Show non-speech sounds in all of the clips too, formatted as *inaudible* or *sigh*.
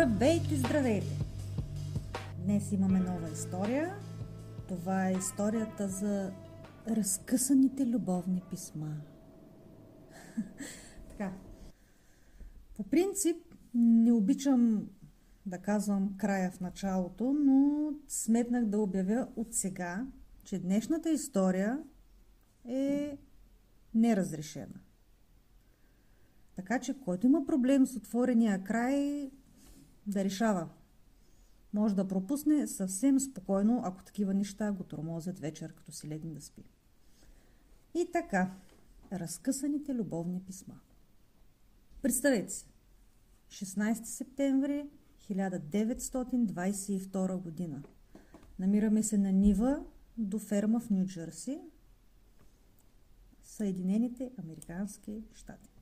Здравейте, здравейте! Днес имаме нова история. Това е историята за разкъсаните любовни писма. *laughs* така. По принцип, не обичам да казвам края в началото, но сметнах да обявя от сега, че днешната история е неразрешена. Така че, който има проблем с отворения край, да решава. Може да пропусне съвсем спокойно, ако такива неща го тормозят вечер, като си легне да спи. И така, разкъсаните любовни писма. Представете си, 16 септември 1922 година. Намираме се на Нива до ферма в Нью Джерси, Съединените Американски щати.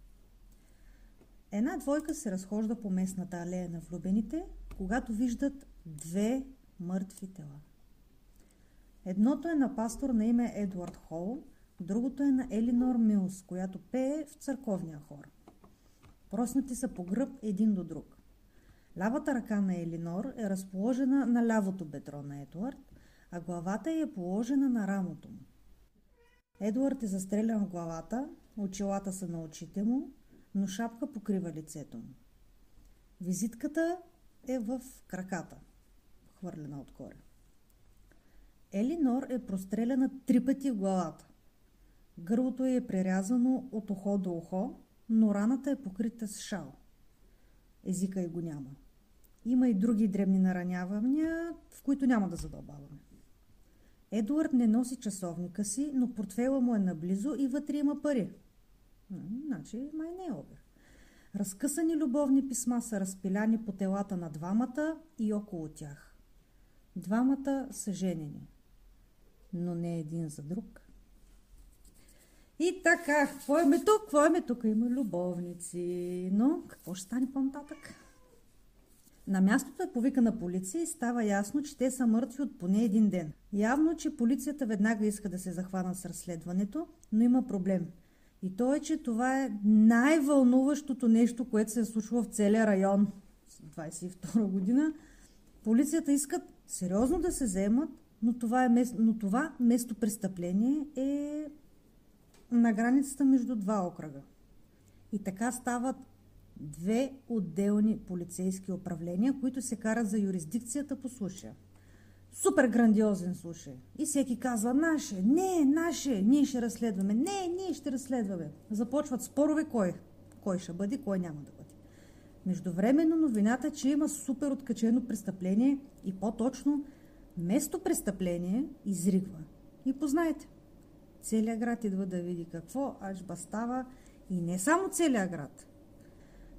Една двойка се разхожда по местната алея на влюбените, когато виждат две мъртви тела. Едното е на пастор на име Едуард Хол, другото е на Елинор Милс, която пее в църковния хор. Проснати са по гръб един до друг. Лявата ръка на Елинор е разположена на лявото бедро на Едуард, а главата й е положена на рамото му. Едуард е застрелян в главата, очилата са на очите му, но шапка покрива лицето му. Визитката е в краката, хвърлена отгоре. Елинор е простреляна три пъти в главата. Гърлото е прерязано от ухо до ухо, но раната е покрита с шал. Езика и го няма. Има и други дребни наранявания, в които няма да задълбаваме. Едуард не носи часовника си, но портфела му е наблизо и вътре има пари. Значи май не е обир. Разкъсани любовни писма са разпиляни по телата на двамата и около тях. Двамата са женени, но не един за друг. И така, какво е тук? Какво е тук? Има любовници. Но какво ще стане по-нататък? На мястото е повикана полиция и става ясно, че те са мъртви от поне един ден. Явно, че полицията веднага иска да се захванат с разследването, но има проблем. И то е, че това е най-вълнуващото нещо, което се е случило в целия район 22 година. Полицията искат сериозно да се вземат, но това, е, но това место престъпление е на границата между два окръга. И така стават две отделни полицейски управления, които се карат за юрисдикцията по случая. Супер грандиозен случай. И всеки казва, наше, не, наше, ние ще разследваме, не, ние ще разследваме. Започват спорове кой, кой ще бъде, кой няма да бъде. Междувременно новината, че има супер откачено престъпление и по-точно место престъпление изригва. И познайте, целият град идва да види какво аж става и не само целият град.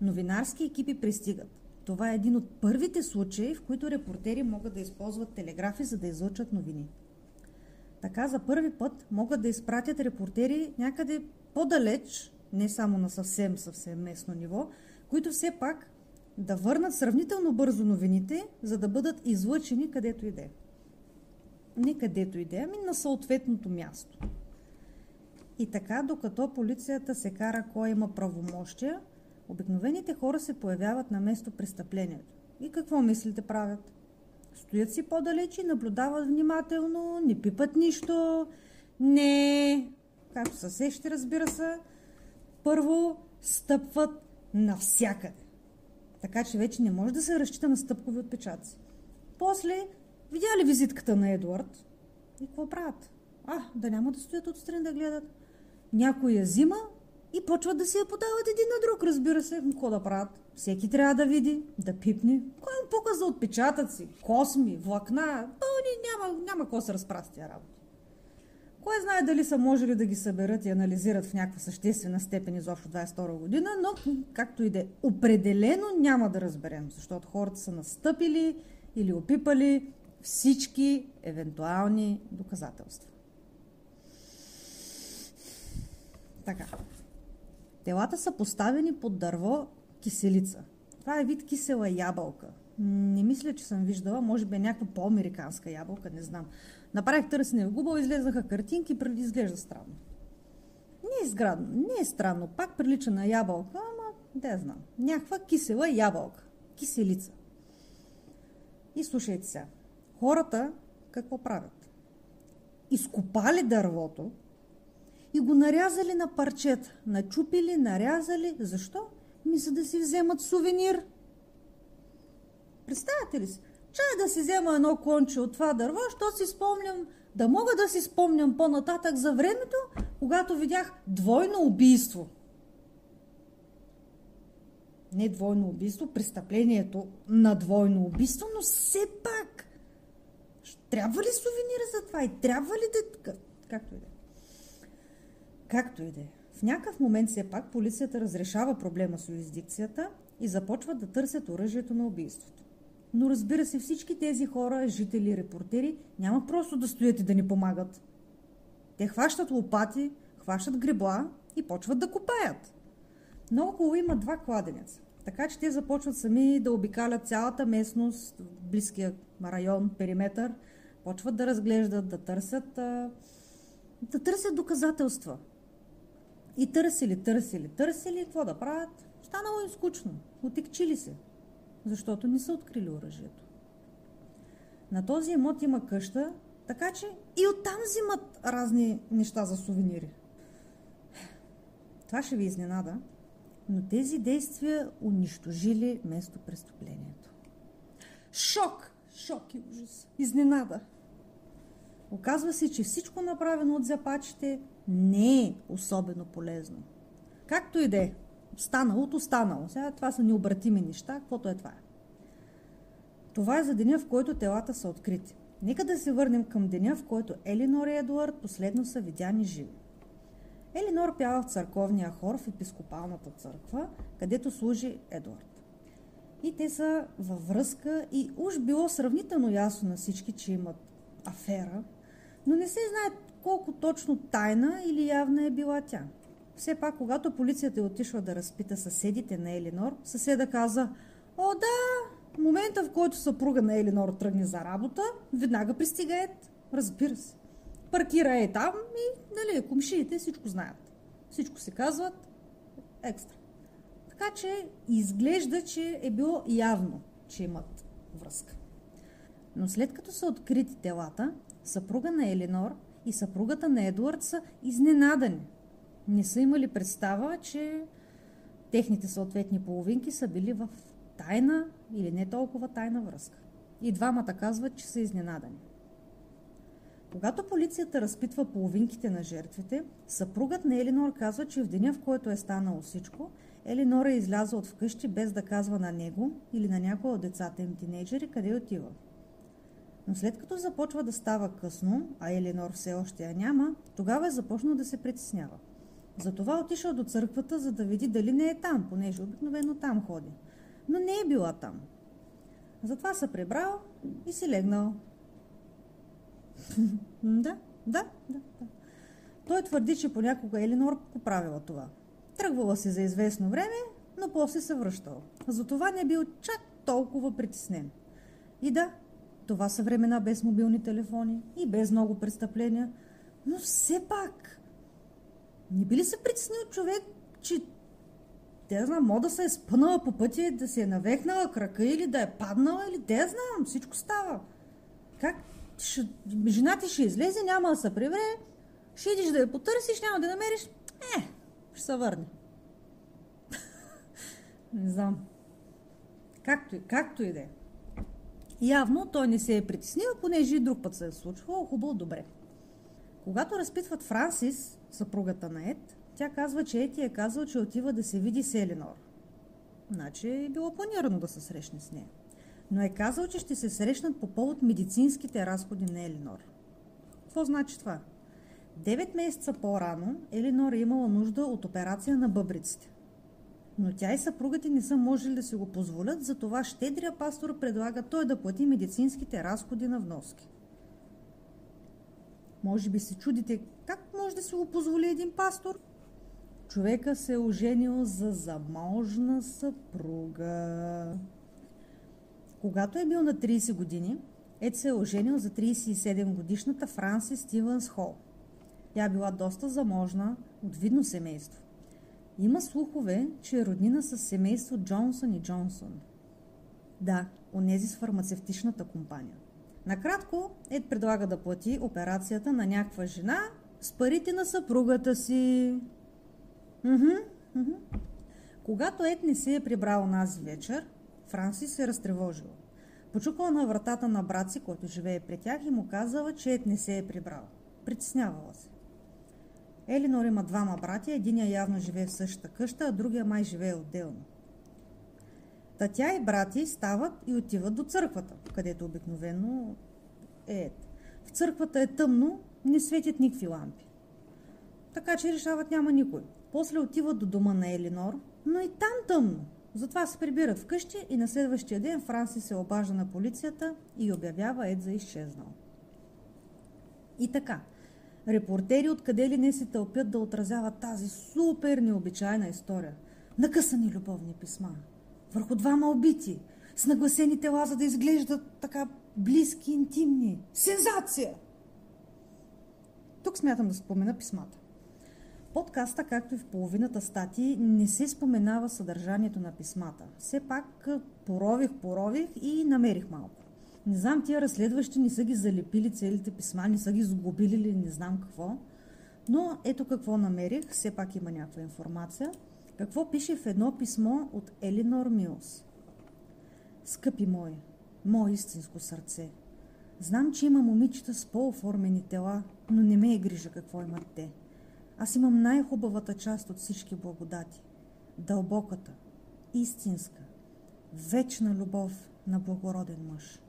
Новинарски екипи пристигат. Това е един от първите случаи, в които репортери могат да използват телеграфи, за да излъчат новини. Така за първи път могат да изпратят репортери някъде по-далеч, не само на съвсем, съвсем местно ниво, които все пак да върнат сравнително бързо новините, за да бъдат излъчени където иде. Не където иде, ами на съответното място. И така, докато полицията се кара кой има правомощия, Обикновените хора се появяват на место престъплението. И какво мислите правят? Стоят си по-далеч и наблюдават внимателно, не пипат нищо, не, както се сещи, разбира се, първо стъпват навсякъде. Така че вече не може да се разчита на стъпкови отпечатъци. После, видя ли визитката на Едуард? И какво правят? А, да няма да стоят отстрани да гледат. Някой я взима, и почват да си я подават един на друг, разбира се. Какво да правят? Всеки трябва да види, да пипне. Кой му пука за отпечатъци, косми, влакна? То няма, няма какво се разпрати тия работи. Кой знае дали са можели да ги съберат и анализират в някаква съществена степен изобщо 22 година, но както и да е, определено няма да разберем, защото хората са настъпили или опипали всички евентуални доказателства. Така. Телата са поставени под дърво киселица. Това е вид кисела ябълка. Не мисля, че съм виждала. Може би е някаква по-американска ябълка, не знам. Направих търсене в Google, излезнаха картинки, преди изглежда странно. Не е сградно, не е странно. Пак прилича на ябълка, ама да знам. Някаква кисела ябълка. Киселица. И слушайте сега. Хората какво правят? Изкопали дървото и го нарязали на парчета. Начупили, нарязали. Защо? Ми за да си вземат сувенир. Представяте ли си? Чай да си взема едно конче от това дърво, що си спомням, да мога да си спомням по-нататък за времето, когато видях двойно убийство. Не двойно убийство, престъплението на двойно убийство, но все пак. Трябва ли сувенира за това и трябва ли да... Както и да е. Както и да е. В някакъв момент все пак полицията разрешава проблема с юрисдикцията и започват да търсят оръжието на убийството. Но разбира се, всички тези хора, жители и репортери, няма просто да стоят и да ни помагат. Те хващат лопати, хващат гребла и почват да копаят. Хубаво има два кладенеца. Така че те започват сами да обикалят цялата местност, близкия район, периметър, почват да разглеждат, да търсят, да търсят доказателства. И търсили, търсили, търсили, какво да правят? Станало им скучно. Отекчили се защото не са открили оръжието. На този имот има къща, така че и оттам взимат разни неща за сувенири. Това ще ви изненада, но тези действия унищожили место престъплението. Шок! Шок и ужас. Изненада. Оказва се, че всичко направено от запачите не е особено полезно. Както и да е, станалото останало. Сега това са необратими неща, каквото е това. Това е за деня, в който телата са открити. Нека да се върнем към деня, в който Елинор и Едуард последно са видяни живи. Елинор пява в църковния хор в епископалната църква, където служи Едуард. И те са във връзка и уж било сравнително ясно на всички, че имат афера, но не се знае колко точно тайна или явна е била тя. Все пак, когато полицията е отишла да разпита съседите на Елинор, съседа каза, о да, в момента в който съпруга на Елинор тръгне за работа, веднага пристига Ед. Разбира се. Паркира е там и, нали, комшиите всичко знаят. Всичко се казват екстра. Така че изглежда, че е било явно, че имат връзка. Но след като са открити телата, съпруга на Елинор и съпругата на Едуард са изненадани – не са имали представа, че техните съответни половинки са били в тайна или не толкова тайна връзка. И двамата казват, че са изненадани. Когато полицията разпитва половинките на жертвите, съпругът на Елинор казва, че в деня, в който е станало всичко, Елинор е излязла от вкъщи без да казва на него или на някой от децата им тинейджери къде отива. Но след като започва да става късно, а Елинор все още я няма, тогава е започнал да се притеснява. Затова отишъл до църквата, за да види дали не е там, понеже обикновено там ходи. Но не е била там. Затова се пребрал и си легнал. *laughs* да, да, да, да. Той твърди, че понякога Елинор поправила това. Тръгвала се за известно време, но после се връщал. Затова не бил чак толкова притеснен. И да, това са времена без мобилни телефони и без много престъпления, но все пак не би ли се притеснил човек, че те знам, мода да се е спънала по пътя, да се е навехнала крака или да е паднала или да знам, всичко става. Как? Ще, жена ти ще излезе, няма да се превре, ще идиш да я потърсиш, няма да намериш, е, ще се върне. *laughs* не знам. Както, както и да е. Явно той не се е притеснил, понеже и друг път се е случвало. Хубаво, добре. Когато разпитват Франсис, съпругата на Ед, тя казва, че Ети е казал, че отива да се види с Елинор. Значи е било планирано да се срещне с нея. Но е казал, че ще се срещнат по повод медицинските разходи на Елинор. Какво значи това? Девет месеца по-рано Елинор е имала нужда от операция на бъбриците. Но тя и съпругата не са можели да си го позволят, затова щедрия пастор предлага той да плати медицинските разходи на вноски. Може би се чудите как може да си го позволи един пастор? Човека се е оженил за заможна съпруга. Когато е бил на 30 години, Ед се е оженил за 37 годишната Франси Стивенс Хол. Тя била доста заможна, от видно семейство. Има слухове, че е роднина с семейство Джонсън и Джонсън. Да, онези с фармацевтичната компания. Накратко, Ед предлага да плати операцията на някаква жена с парите на съпругата си. Мхм, мхм. Когато Ед не се е прибрал нази вечер, Франси се е разтревожила. Почукала на вратата на брат си, който живее при тях и му казала, че Ед не се е прибрал. Притеснявала се. Елинор има двама братя, единия явно живее в същата къща, а другия май живее отделно. Та тя и брати стават и отиват до църквата, където обикновено е. В църквата е тъмно, не светят никакви лампи. Така че решават няма никой. После отиват до дома на Елинор, но и там тъмно. Затова се прибират вкъщи и на следващия ден Франси се обажда на полицията и обявява Ед за изчезнал. И така, репортери откъде ли не се тълпят да отразяват тази супер необичайна история. Накъсани любовни писма, върху двама убити, с нагласени тела, за да изглеждат така близки, интимни. Сензация! Тук смятам да спомена писмата. Подкаста, както и в половината статии, не се споменава съдържанието на писмата. Все пак порових, порових и намерих малко. Не знам, тия разследващи не са ги залепили целите писма, не са ги сгубили или не знам какво. Но ето какво намерих, все пак има някаква информация. Какво пише в едно писмо от Елинор Милс. Скъпи мой, мое истинско сърце, знам, че има момичета с по-оформени тела, но не ме е грижа какво имат те. Аз имам най-хубавата част от всички благодати. Дълбоката, истинска, вечна любов на благороден мъж.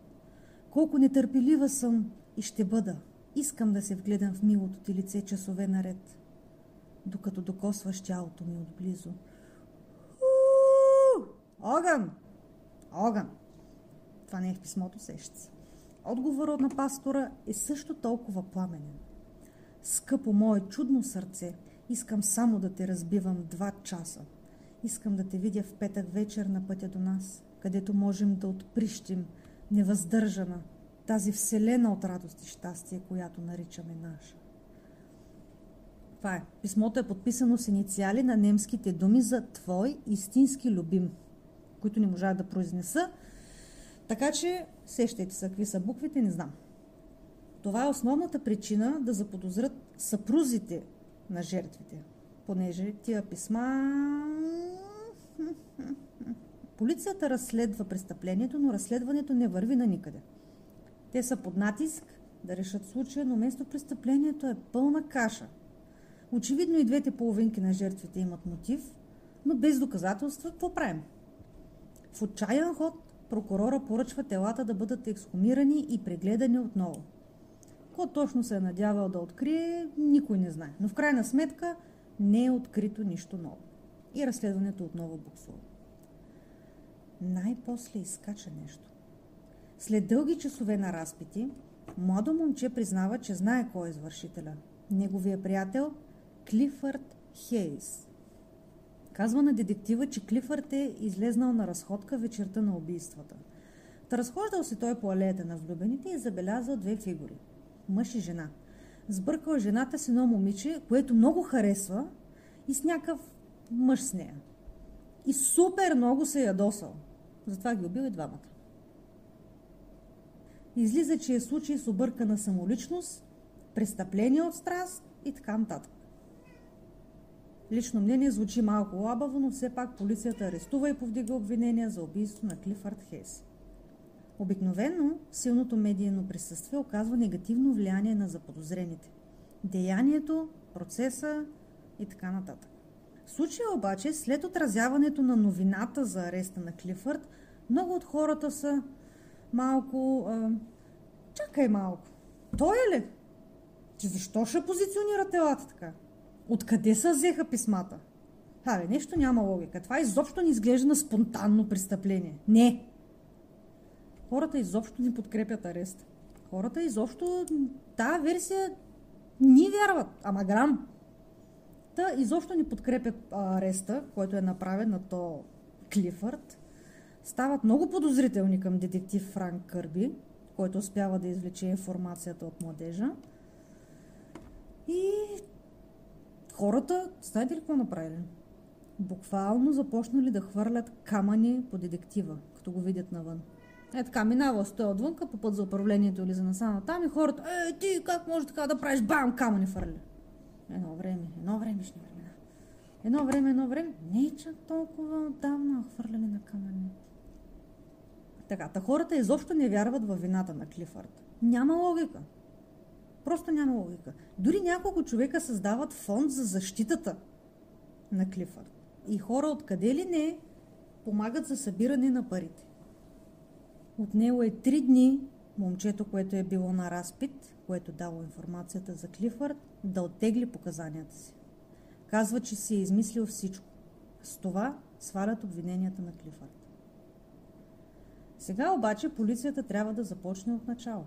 Колко нетърпелива съм и ще бъда. Искам да се вгледам в милото ти лице часове наред, докато докосваш тялото ми отблизо. Огън! Огън! Това не е в писмото, сеща се. Отговорът на пастора е също толкова пламенен. Скъпо мое чудно сърце, искам само да те разбивам два часа. Искам да те видя в петък вечер на пътя до нас, където можем да отприщим невъздържана тази вселена от радост и щастие, която наричаме наша. Това е. Писмото е подписано с инициали на немските думи за Твой истински любим, които не можах да произнеса. Така че, сещайте се какви са буквите, не знам. Това е основната причина да заподозрят съпрузите на жертвите, понеже тия писма... Полицията разследва престъплението, но разследването не върви на никъде. Те са под натиск да решат случая, но место престъплението е пълна каша. Очевидно и двете половинки на жертвите имат мотив, но без доказателства какво правим? В отчаян ход прокурора поръчва телата да бъдат ексхумирани и прегледани отново. Какво точно се е надявал да открие, никой не знае. Но в крайна сметка не е открито нищо ново. И разследването отново буксува. Най-после изкача нещо. След дълги часове на разпити, младо момче признава, че знае кой е извършителя. Неговия приятел Клифърд Хейс. Казва на детектива, че Клифърд е излезнал на разходка вечерта на убийствата. Та разхождал се той по алеята на влюбените и забелязал две фигури – мъж и жена. Сбъркал жената с едно момиче, което много харесва и с някакъв мъж с нея. И супер много се ядосал. Затова ги убил и двамата. Излиза, че е случай с объркана самоличност, престъпление от страст и така нататък. Лично мнение звучи малко лабаво, но все пак полицията арестува и повдига обвинения за убийство на Клифърд Хейс. Обикновено силното медийно присъствие оказва негативно влияние на заподозрените. Деянието, процеса и така нататък. В случая обаче, след отразяването на новината за ареста на Клифърд, много от хората са малко... А, чакай малко. Той е ли? Че защо ще позиционира телата така? Откъде са взеха писмата? Абе, нещо няма логика. Това изобщо не изглежда на спонтанно престъпление. Не, хората изобщо не подкрепят ареста. Хората изобщо тази версия ни вярват, ама грам. Та изобщо не подкрепят ареста, който е направен на то Клифърд. Стават много подозрителни към детектив Франк Кърби, който успява да извлече информацията от младежа. И хората, знаете ли какво направили? Буквално започнали да хвърлят камъни по детектива. като го видят навън. Е така, минава стоя отвънка по път за управлението или за насана там и хората, е, ти как може така да правиш, бам, камъни фърли. Едно време, едно времешни времена. Едно време, едно време, не е чак толкова отдавна хвърляли на камъни. Така, та хората изобщо не вярват във вината на Клифърд. Няма логика. Просто няма логика. Дори няколко човека създават фонд за защитата на Клифърд. И хора откъде ли не помагат за събиране на парите. От него е три дни момчето, което е било на разпит, което дало информацията за Клифърд, да оттегли показанията си. Казва, че си е измислил всичко. С това свалят обвиненията на Клифърд. Сега обаче полицията трябва да започне от начало.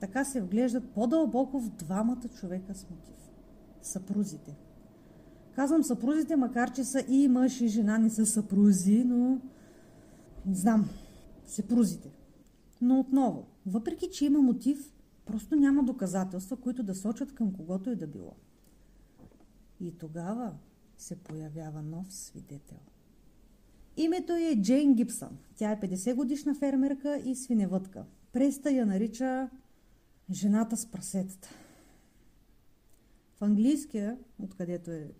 Така се вглеждат по-дълбоко в двамата човека с мотив. Съпрузите. Казвам съпрузите, макар че са и мъж и жена, не са съпрузи, но не знам, съпрузите. Но отново, въпреки че има мотив, просто няма доказателства, които да сочат към когото и да било. И тогава се появява нов свидетел. Името е Джейн Гибсън. Тя е 50 годишна фермерка и свиневътка. Преста я нарича жената с прасетата. В английския, откъдето е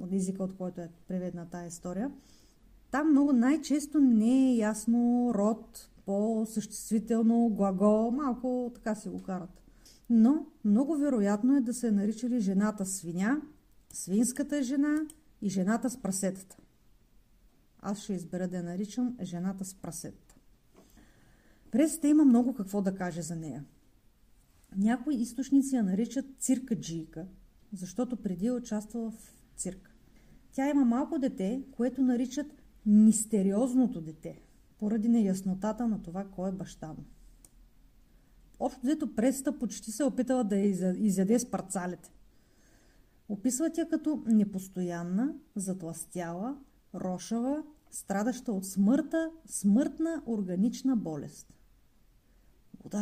от езика, от който е преведена тази история, там много най-често не е ясно род, по-съществително, глагол, малко така си го карат. Но много вероятно е да се е наричали жената свиня, свинската жена и жената с прасетата. Аз ще избера да я наричам жената с прасетата. Пресата има много какво да каже за нея. Някои източници я наричат цирка джийка, защото преди е участвала в цирк. Тя има малко дете, което наричат мистериозното дете, поради неяснотата на това кой е баща му. Общо взето пресата почти се е опитала да я изяде с парцалите. Описват я като непостоянна, затластяла, рошава, страдаща от смъртта, смъртна органична болест. От...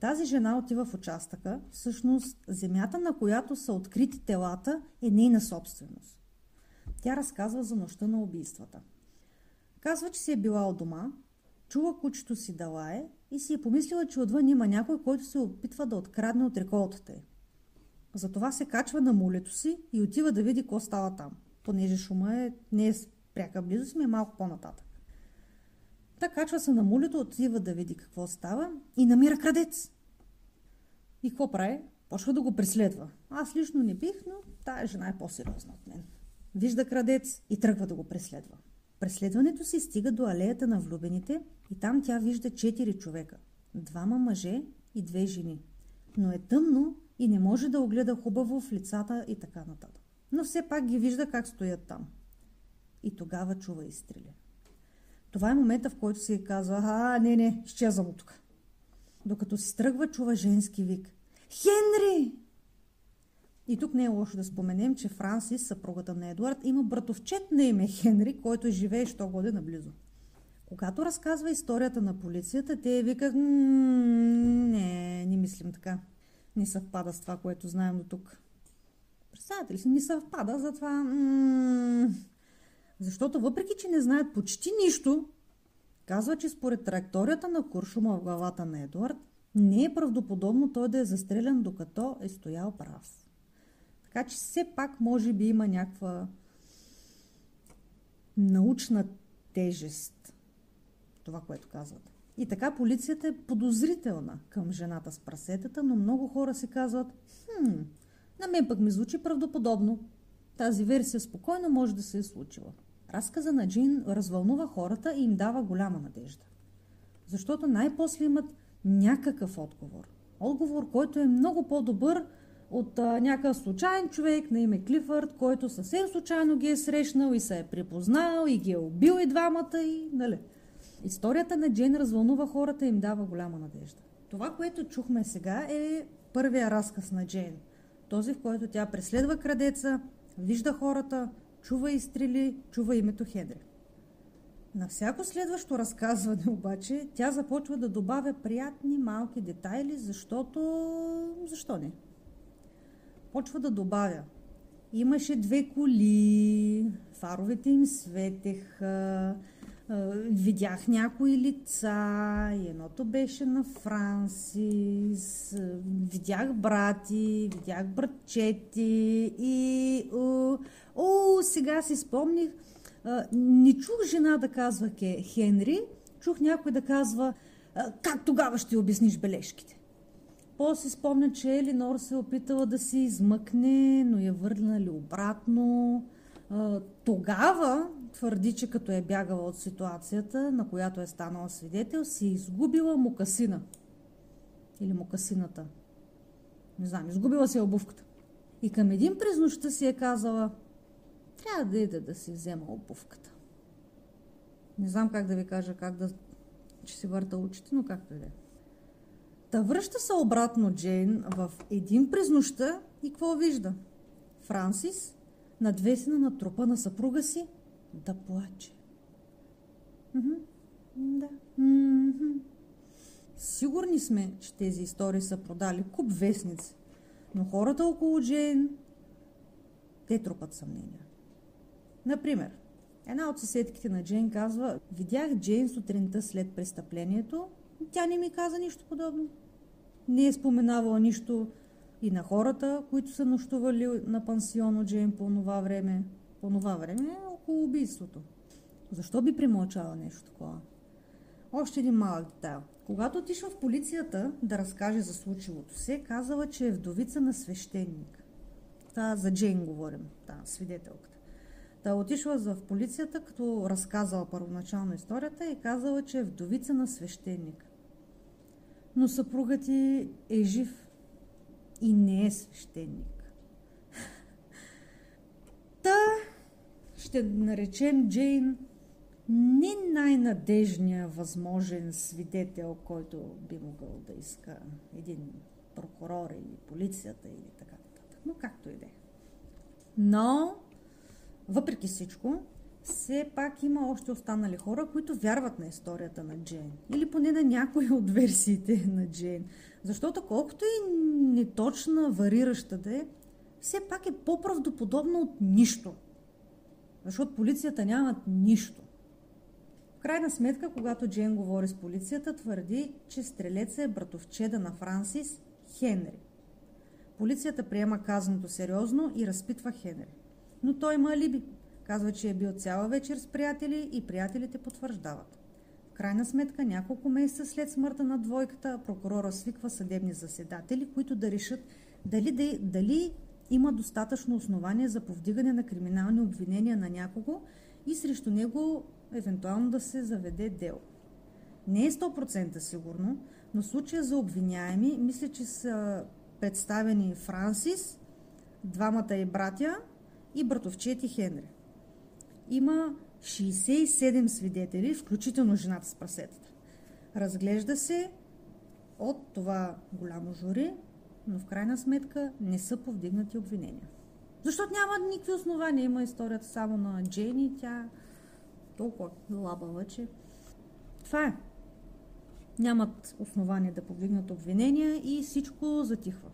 Тази жена отива в участъка. Всъщност, земята, на която са открити телата, е нейна собственост. Тя разказва за нощта на убийствата. Казва, че си е била от дома, чула кучето си да лае и си е помислила, че отвън има някой, който се опитва да открадне от реколтата й. Затова се качва на мулето си и отива да види какво става там, понеже шума е, не е пряка близост, ми е малко по-нататък. Та качва се на мулето, отива да види какво става и намира крадец. И какво прави? Почва да го преследва. Аз лично не бих, но тая жена е по-сериозна от мен. Вижда крадец и тръгва да го преследва. Преследването си стига до алеята на влюбените и там тя вижда четири човека. Двама мъже и две жени. Но е тъмно и не може да огледа хубаво в лицата и така нататък. Но все пак ги вижда как стоят там. И тогава чува изстрели. Това е момента, в който си казва, а, не, не, изчезвам от тук. Докато си тръгва, чува женски вик. Хенри! И тук не е лошо да споменем, че Франсис, съпругата на Едуард, има братовчет на име Хенри, който живее 100 година наблизо. Когато разказва историята на полицията, те викат, не, не мислим така. Не съвпада с това, което знаем до тук. Представете ли си, не съвпада, затова... Защото въпреки, че не знаят почти нищо, казва, че според траекторията на куршума в главата на Едуард, не е правдоподобно той да е застрелян докато е стоял прав. Така че все пак може би има някаква научна тежест. Това, което казват. И така полицията е подозрителна към жената с прасетата, но много хора се казват, хм, на мен пък ми звучи правдоподобно. Тази версия спокойно може да се е случила. Разказа на Джин развълнува хората и им дава голяма надежда. Защото най-после имат някакъв отговор. Отговор, който е много по-добър от а, някакъв случайен човек на име Клифърд, който съвсем случайно ги е срещнал и се е припознал и ги е убил и двамата и, нали. Историята на Джейн развълнува хората и им дава голяма надежда. Това, което чухме сега е първия разказ на Джейн. Този, в който тя преследва крадеца, вижда хората, чува изстрели, чува името Хедри. На всяко следващо разказване обаче тя започва да добавя приятни малки детайли, защото... Защо не? Почва да добавя. Имаше две коли, фаровете им светеха, видях някои лица, едното беше на Франсис, видях брати, видях братчети и о, сега си спомних, не чух жена да казва Хенри, чух някой да казва как тогава ще обясниш бележките. После си спомня, че Елинор се е опитала да се измъкне, но я върнали обратно. Тогава твърди, че като е бягала от ситуацията, на която е станала свидетел, си е изгубила мукасина. Или мукасината. Не знам, изгубила си обувката. И към един през нощта си е казала, трябва да иде да си взема обувката. Не знам как да ви кажа, как да че си върта очите, но както и да е. Та връща се обратно Джейн в един през нощта и какво вижда? Франсис, надвесена на трупа на съпруга си, да плаче. Да. Сигурни сме, че тези истории са продали куп вестници, но хората около Джейн, те трупат съмнения. Например, една от съседките на Джейн казва, видях Джейн сутринта след престъплението, тя не ми каза нищо подобно. Не е споменавала нищо и на хората, които са нощували на пансион от Джейн по това време. По това време около убийството. Защо би примълчала нещо такова? Още един малък детайл. Когато отишла в полицията да разкаже за случилото се, казала, че е вдовица на свещеник. Та за Джейн говорим, та свидетелката. Та отишла в полицията, като разказала първоначално историята и казала, че е вдовица на свещеник. Но съпругът ти е жив и не е свещеник. *laughs* Та ще наречем Джейн не най-надежния възможен свидетел, който би могъл да иска един прокурор или полицията или така нататък. Но както и да е. Но, въпреки всичко, все пак има още останали хора, които вярват на историята на Джейн. Или поне на някои от версиите на Джейн. Защото колкото и неточна, варираща да е, все пак е по-правдоподобна от нищо – защото полицията нямат нищо. В крайна сметка, когато Джейн говори с полицията, твърди, че стрелеца е братовчеда на Франсис Хенри. Полицията приема казаното сериозно и разпитва Хенри. Но той има алиби. Казва, че е бил цяла вечер с приятели и приятелите потвърждават. В крайна сметка, няколко месеца след смъртта на двойката, прокурора свиква съдебни заседатели, които да решат дали, дали има достатъчно основание за повдигане на криминални обвинения на някого и срещу него евентуално да се заведе дело. Не е 100% сигурно, но случая за обвиняеми, мисля, че са представени Франсис, двамата и братя и братовчети Хенри. Има 67 свидетели, включително жената с прасетата. Разглежда се от това голямо жури но в крайна сметка не са повдигнати обвинения. Защото няма никакви основания. Има историята само на Джейни, тя толкова лабава, че... Това е. Нямат основания да повдигнат обвинения и всичко затихва.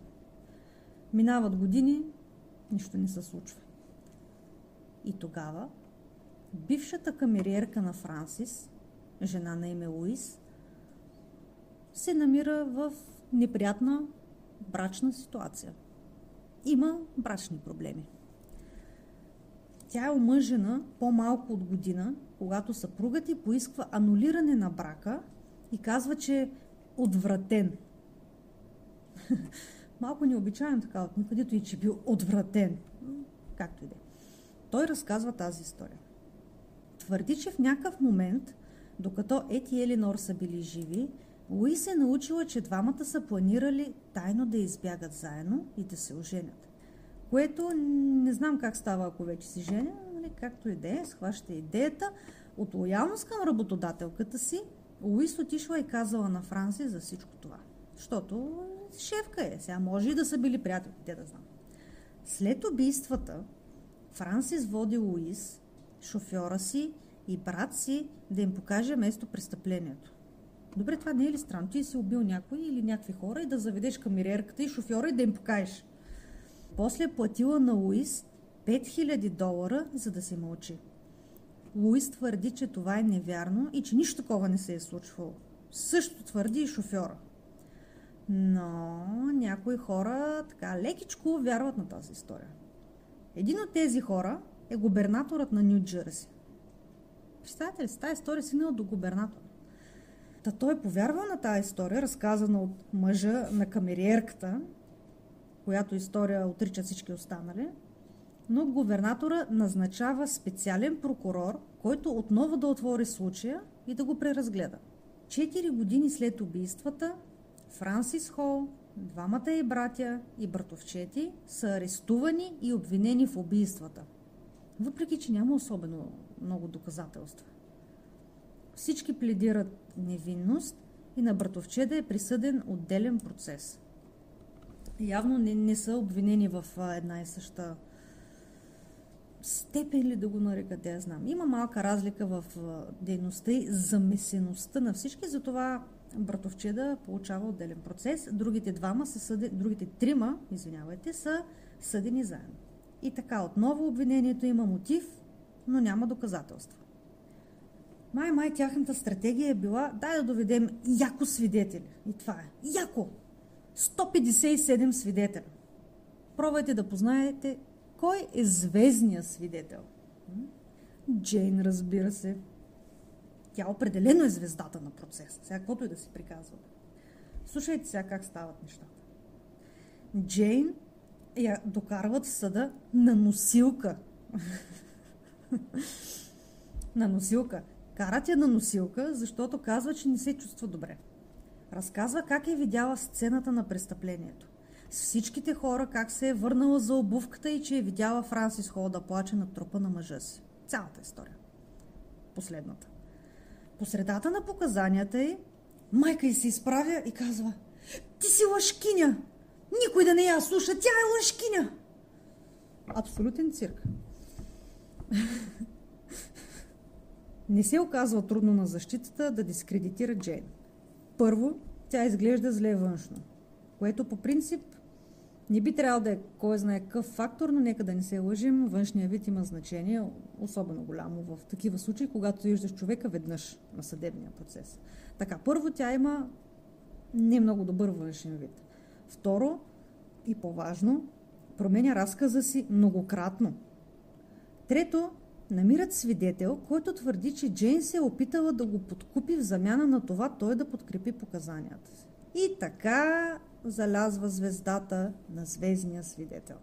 Минават години, нищо не се случва. И тогава бившата камериерка на Франсис, жена на име Луис, се намира в неприятна брачна ситуация. Има брачни проблеми. Тя е омъжена по-малко от година, когато съпругът ти поисква анулиране на брака и казва, че е отвратен. *laughs* Малко необичайно така от никъдето и че бил отвратен. Както и да е. Той разказва тази история. Твърди, че в някакъв момент, докато Ети и Елинор са били живи, Луис е научила, че двамата са планирали тайно да избягат заедно и да се оженят. Което не знам как става, ако вече си женя, нали, както и да е, схваща идеята. От лоялност към работодателката си, Луис отишла и казала на Франси за всичко това. Защото шефка е, сега може и да са били приятели, те да знам. След убийствата, Франсис води Луис, шофьора си и брат си да им покаже место престъплението. Добре, това не е ли странно? Ти си убил някой или някакви хора и да заведеш камерерката и шофьора и да им покажеш. После е платила на Луис 5000 долара, за да се мълчи. Луис твърди, че това е невярно и че нищо такова не се е случвало. Също твърди и шофьора. Но някои хора така лекичко вярват на тази история. Един от тези хора е губернаторът на Нью Джерси. Представете ли тази история си до губернатора. Та той повярва на тази история, разказана от мъжа на камериерката, която история отрича всички останали, но губернатора назначава специален прокурор, който отново да отвори случая и да го преразгледа. Четири години след убийствата, Франсис Хол, двамата и братя и братовчети са арестувани и обвинени в убийствата. Въпреки, че няма особено много доказателства. Всички пледират невинност и на братовчеда е присъден отделен процес. Явно не, не са обвинени в една и съща степен ли да го нарека, да я знам. Има малка разлика в дейността и замесеността на всички, затова братовчеда получава отделен процес. Другите двама са съди... другите трима, извинявайте, са съдени заедно. И така, отново обвинението има мотив, но няма доказателства. Май-май тяхната стратегия е била дай да доведем яко свидетели. И това е. Яко! 157 свидетеля. Пробвайте да познаете кой е звездният свидетел. Джейн, разбира се. Тя определено е звездата на процеса. Сега каквото и да си приказва. Слушайте сега как стават нещата. Джейн я докарват в съда на носилка. *laughs* на носилка. Карат я на носилка, защото казва, че не се чувства добре. Разказва как е видяла сцената на престъплението. С всичките хора как се е върнала за обувката и че е видяла Франсис Хол да плаче на трупа на мъжа си. Цялата история. Последната. По средата на показанията й, майка й се изправя и казва Ти си лъжкиня! Никой да не я слуша, тя е лъжкиня! Абсолютен цирк. *laughs* Не се оказва трудно на защитата да дискредитира Джейн. Първо, тя изглежда зле външно, което по принцип не би трябвало да е кой знае какъв фактор, но нека да не се лъжим, външния вид има значение, особено голямо в такива случаи, когато виждаш човека веднъж на съдебния процес. Така, първо тя има не много добър външен вид. Второ, и по-важно, променя разказа си многократно. Трето, намират свидетел, който твърди, че Джейн се е опитала да го подкупи в замяна на това той да подкрепи показанията си. И така залязва звездата на звездния свидетел.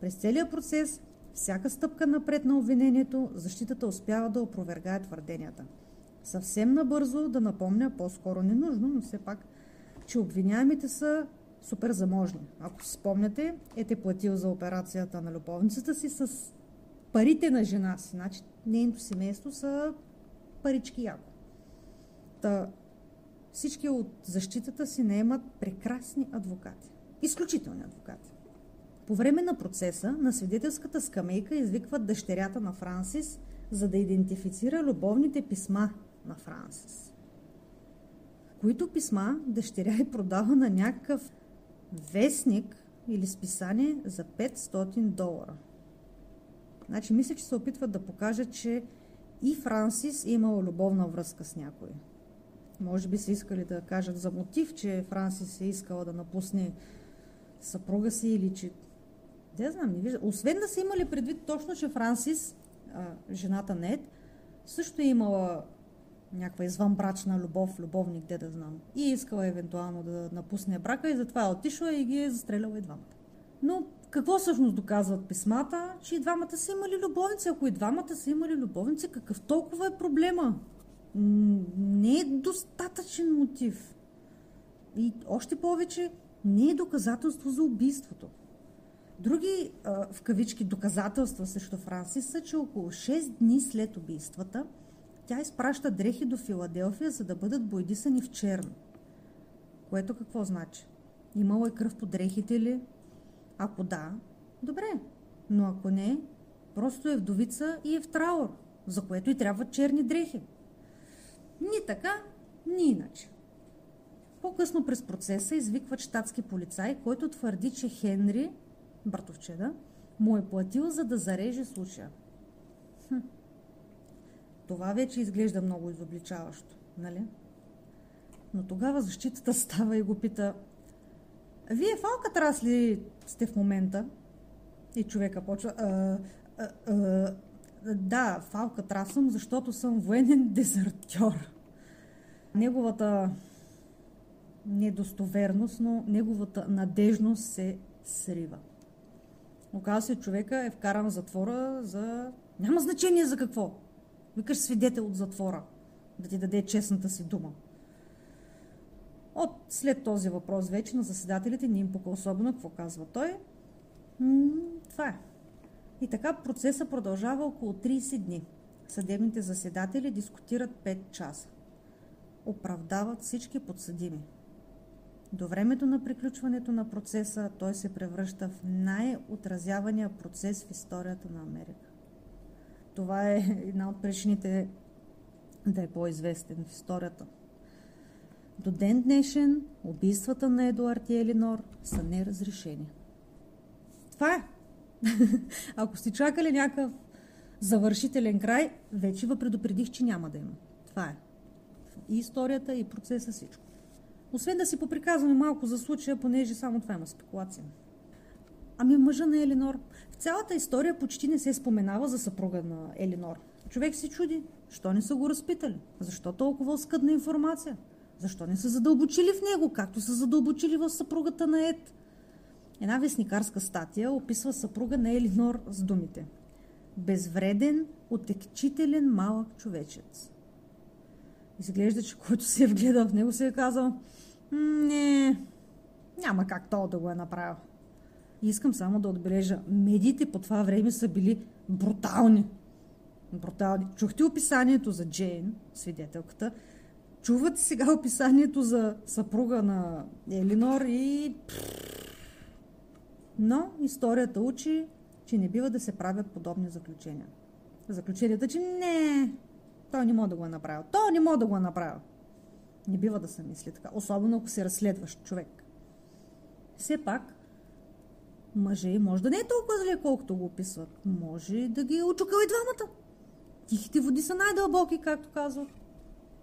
През целия процес, всяка стъпка напред на обвинението, защитата успява да опровергае твърденията. Съвсем набързо да напомня, по-скоро ненужно, но все пак, че обвиняемите са супер заможни. Ако си спомняте, ете платил за операцията на любовницата си с парите на жена си. Значи нейното семейство са парички яко. Та, всички от защитата си наемат прекрасни адвокати. Изключителни адвокати. По време на процеса на свидетелската скамейка извикват дъщерята на Франсис, за да идентифицира любовните писма на Франсис. Които писма дъщеря е продава на някакъв вестник или списание за 500 долара. Значи мисля, че се опитват да покажат, че и Франсис е имала любовна връзка с някой. Може би са искали да кажат за мотив, че Франсис е искала да напусне съпруга си или че... Не знам, не вижда. Освен да са имали предвид точно, че Франсис, а, жената Нед, също е имала някаква извънбрачна любов, любовник, де да знам. И е искала евентуално да напусне брака и затова е отишла и ги е застреляла и двамата. Но какво всъщност доказват писмата? Че и двамата са имали любовници. Ако и двамата са имали любовници, какъв толкова е проблема? Не е достатъчен мотив. И още повече не е доказателство за убийството. Други, в кавички, доказателства срещу Франсис са, че около 6 дни след убийствата тя изпраща дрехи до Филаделфия, за да бъдат бойдисани в черно. Което какво значи? Имало е кръв по дрехите ли? Ако да, добре. Но ако не, просто е вдовица и е в траур, за което и трябват черни дрехи. Ни така, ни иначе. По-късно през процеса извикват щатски полицай, който твърди, че Хенри, братовчеда, му е платил за да зареже случая. Хм. Това вече изглежда много изобличаващо, нали? Но тогава защитата става и го пита Вие в Алкатрас ли сте в момента? И човека почва а, а, а, Да, в Алкатрас съм, защото съм военен *laughs* дезертьор. Неговата недостоверност, но неговата надежност се срива. Оказва се, човека е вкаран в затвора за... Няма значение за какво. Викаш свидетел от затвора, да ти даде честната си дума. От след този въпрос вече на заседателите не им пука особено какво казва той. М- това е. И така процесът продължава около 30 дни. Съдебните заседатели дискутират 5 часа. Оправдават всички подсъдими. До времето на приключването на процеса той се превръща в най-отразявания процес в историята на Америка. Това е една от причините да е по-известен в историята. До ден днешен убийствата на Едуард и Елинор са неразрешени. Това е. *laughs* Ако сте чакали някакъв завършителен край, вече ви предупредих, че няма да има. Това е. И историята, и процеса, всичко. Освен да си поприказваме малко за случая, понеже само това има спекулация. Ами мъжа на Елинор. В цялата история почти не се споменава за съпруга на Елинор. Човек се чуди, що не са го разпитали? Защо толкова скъдна информация? Защо не са задълбочили в него, както са задълбочили в съпругата на Ед? Една вестникарска статия описва съпруга на Елинор с думите Безвреден, отекчителен малък човечец. Изглежда, че който се е вгледал в него, се е казал не, няма как то да го е направил. Искам само да отбележа, медиите по това време са били брутални. Брутални. Чухте описанието за Джейн, свидетелката, чувате сега описанието за съпруга на Елинор и... Но историята учи, че не бива да се правят подобни заключения. Заключенията, че не, той не може да го е направил. Той не може да го е направил. Не бива да се мисли така, особено ако се разследващ човек. Все пак, мъже може да не е толкова зле, колкото го описват. Може да ги е очукал и двамата. Тихите води са най-дълбоки, както казват.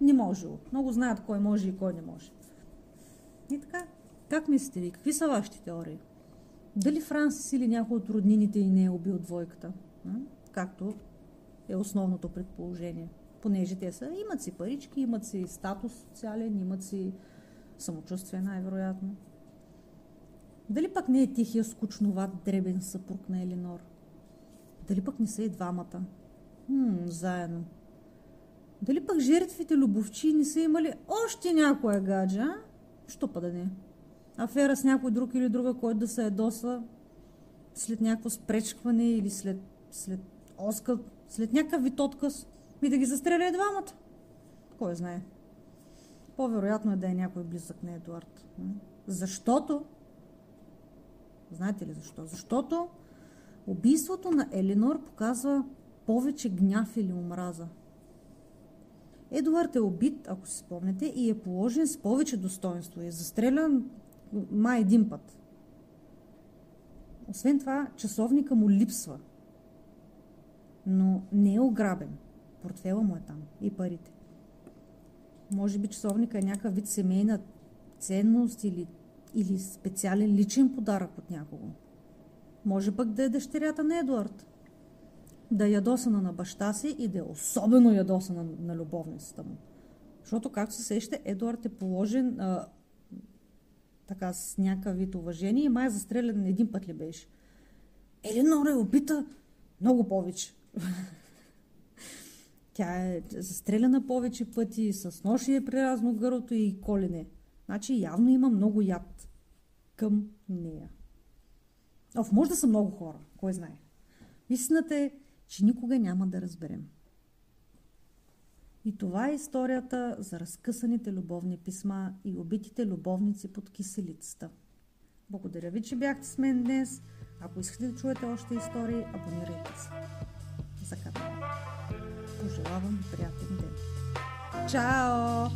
Не може. Много знаят кой може и кой не може. И така, как мислите ви? Какви са вашите теории? Дали Франсис или някой от роднините и не е убил двойката? Както е основното предположение понеже те са, имат си парички, имат си статус социален, имат си самочувствие най-вероятно. Дали пък не е тихия, скучноват, дребен съпруг на Елинор? Дали пък не са и двамата? Хм, заедно. Дали пък жертвите любовчи не са имали още някоя гаджа? Що па да не? Афера с някой друг или друга, който да се ядоса след някакво спречкване или след, след оскът, след някакъв вид отказ. Ми да ги застреля и двамата. Кой знае? По-вероятно е да е някой близък на Едуард. Защото, знаете ли защо? Защото убийството на Елинор показва повече гняв или омраза. Едуард е убит, ако си спомнете, и е положен с повече достоинство. Е застрелян май един път. Освен това, часовника му липсва. Но не е ограбен портфела му е там и парите. Може би часовника е някакъв вид семейна ценност или, или специален личен подарък от някого. Може пък да е дъщерята на Едуард. Да е ядосана на баща си и да е особено ядосана на, любовницата му. Защото, както се сеща, Едуард е положен така с някакъв вид уважение и май е застрелян един път ли беше. Еленора е убита много повече. *laughs* Тя е застреляна повече пъти, с ноши е преразно гърлото и колене. Значи явно има много яд към нея. Оф, може да са много хора, кой знае. Истината е, че никога няма да разберем. И това е историята за разкъсаните любовни писма и убитите любовници под киселицата. Благодаря ви, че бяхте с мен днес. Ако искате да чуете още истории, абонирайте се. За канала пожелавам приятен ден. Чао!